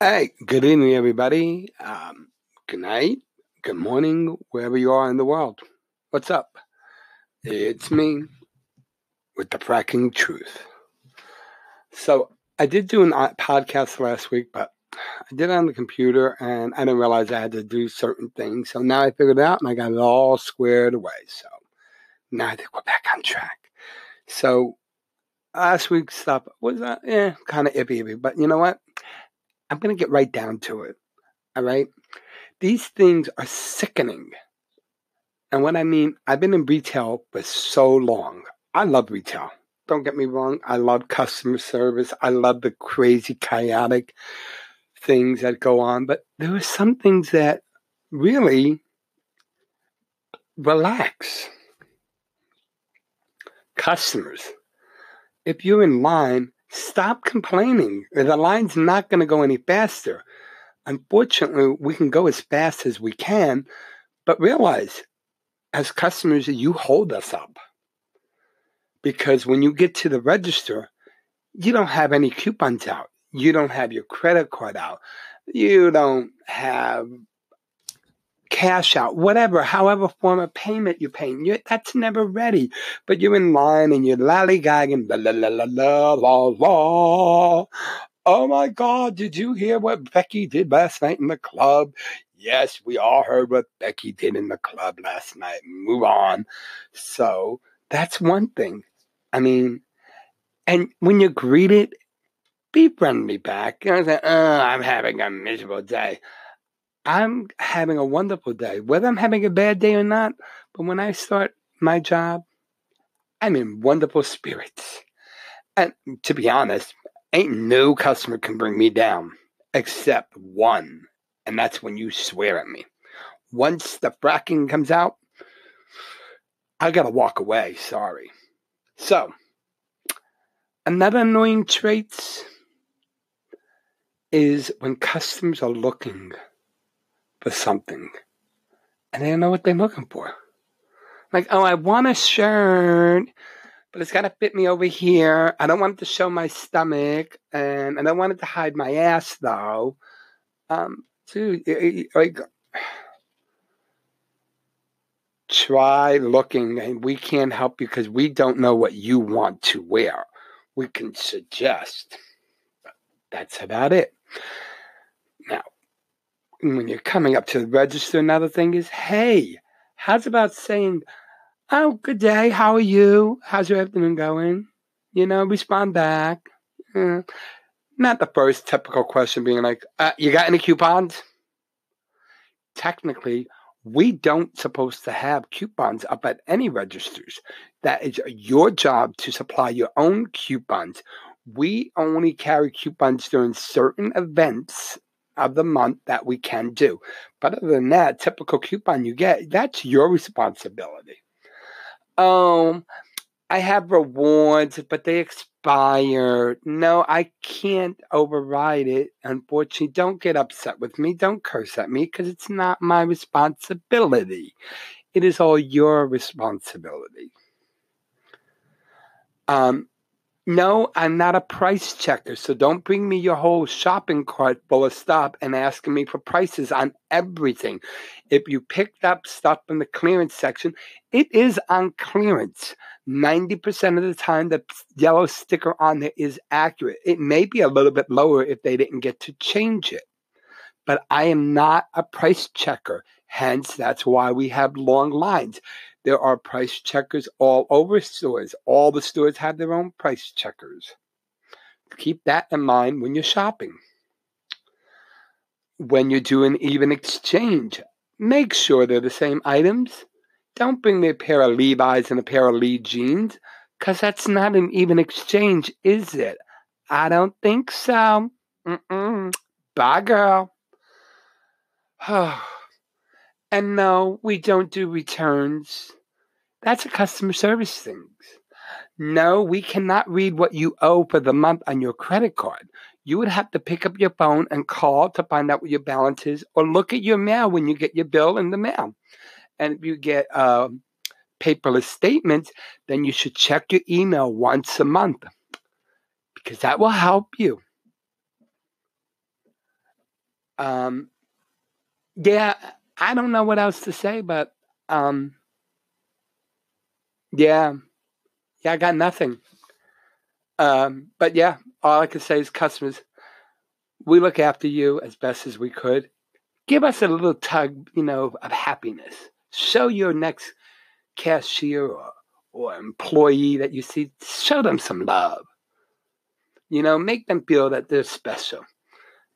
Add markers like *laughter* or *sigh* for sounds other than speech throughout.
Hey, good evening, everybody. Um, good night, good morning, wherever you are in the world. What's up? It's me with the fracking truth. So, I did do a uh, podcast last week, but I did it on the computer and I didn't realize I had to do certain things. So now I figured it out and I got it all squared away. So now I think we're back on track. So last week's stuff was, uh, eh, kind of iffy, iffy, but you know what? I'm going to get right down to it. All right. These things are sickening. And what I mean, I've been in retail for so long. I love retail. Don't get me wrong. I love customer service. I love the crazy, chaotic things that go on. But there are some things that really relax. Customers, if you're in line, Stop complaining. The line's not going to go any faster. Unfortunately, we can go as fast as we can, but realize as customers, you hold us up. Because when you get to the register, you don't have any coupons out. You don't have your credit card out. You don't have cash out, whatever, however form of payment you're paying. You're, that's never ready. But you're in line and you're lollygagging, la la la la la la. Oh my God, did you hear what Becky did last night in the club? Yes, we all heard what Becky did in the club last night. Move on. So that's one thing. I mean, and when you're greeted, be friendly back. You know, oh, I'm having a miserable day. I'm having a wonderful day, whether I'm having a bad day or not. But when I start my job, I'm in wonderful spirits. And to be honest, ain't no customer can bring me down except one. And that's when you swear at me. Once the fracking comes out, I gotta walk away. Sorry. So, another annoying trait is when customers are looking for something and they don't know what they're looking for. Like, oh, I want a shirt, but it's got to fit me over here. I don't want it to show my stomach, and I don't want it to hide my ass, though. Um, dude, like, try looking, and we can't help you because we don't know what you want to wear. We can suggest, that's about it. When you're coming up to the register, another thing is, hey, how's about saying, oh, good day, how are you? How's your afternoon going? You know, respond back. Not the first typical question being like, uh, you got any coupons? Technically, we don't supposed to have coupons up at any registers. That is your job to supply your own coupons. We only carry coupons during certain events of the month that we can do. But other than that, typical coupon you get, that's your responsibility. Um, I have rewards, but they expire. No, I can't override it. Unfortunately, don't get upset with me. Don't curse at me because it's not my responsibility. It is all your responsibility. Um, no, I'm not a price checker, so don't bring me your whole shopping cart full of stuff and asking me for prices on everything. If you picked up stuff from the clearance section, it is on clearance. 90% of the time, the yellow sticker on there is accurate. It may be a little bit lower if they didn't get to change it. But I am not a price checker. Hence, that's why we have long lines. There are price checkers all over stores. All the stores have their own price checkers. Keep that in mind when you're shopping. When you're doing even exchange, make sure they're the same items. Don't bring me a pair of Levi's and a pair of Lee jeans, because that's not an even exchange, is it? I don't think so. Mm-mm. Bye, girl. *sighs* *sighs* and no, we don't do returns. That's a customer service thing. No, we cannot read what you owe for the month on your credit card. You would have to pick up your phone and call to find out what your balance is, or look at your mail when you get your bill in the mail. And if you get uh, paperless statements, then you should check your email once a month because that will help you. Um, yeah, I don't know what else to say, but um, yeah, yeah, I got nothing. Um, but yeah, all I can say is customers, we look after you as best as we could. Give us a little tug, you know, of happiness. Show your next cashier or, or employee that you see, show them some love. You know, make them feel that they're special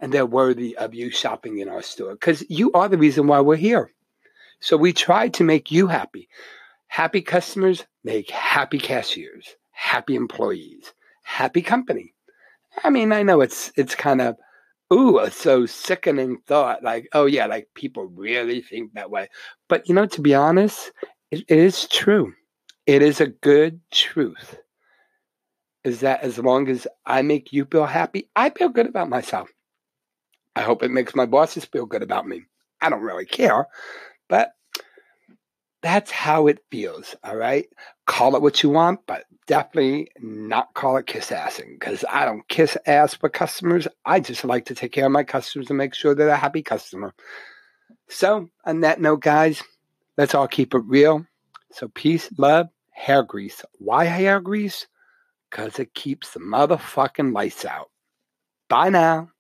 and they're worthy of you shopping in our store because you are the reason why we're here. So we try to make you happy. Happy customers make happy cashiers, happy employees, happy company. I mean, I know it's it's kind of ooh, a so sickening thought. Like, oh yeah, like people really think that way. But you know, to be honest, it, it is true. It is a good truth. Is that as long as I make you feel happy, I feel good about myself. I hope it makes my bosses feel good about me. I don't really care, but that's how it feels. All right. Call it what you want, but definitely not call it kiss assing because I don't kiss ass for customers. I just like to take care of my customers and make sure they're a happy customer. So, on that note, guys, let's all keep it real. So, peace, love, hair grease. Why hair grease? Because it keeps the motherfucking lights out. Bye now.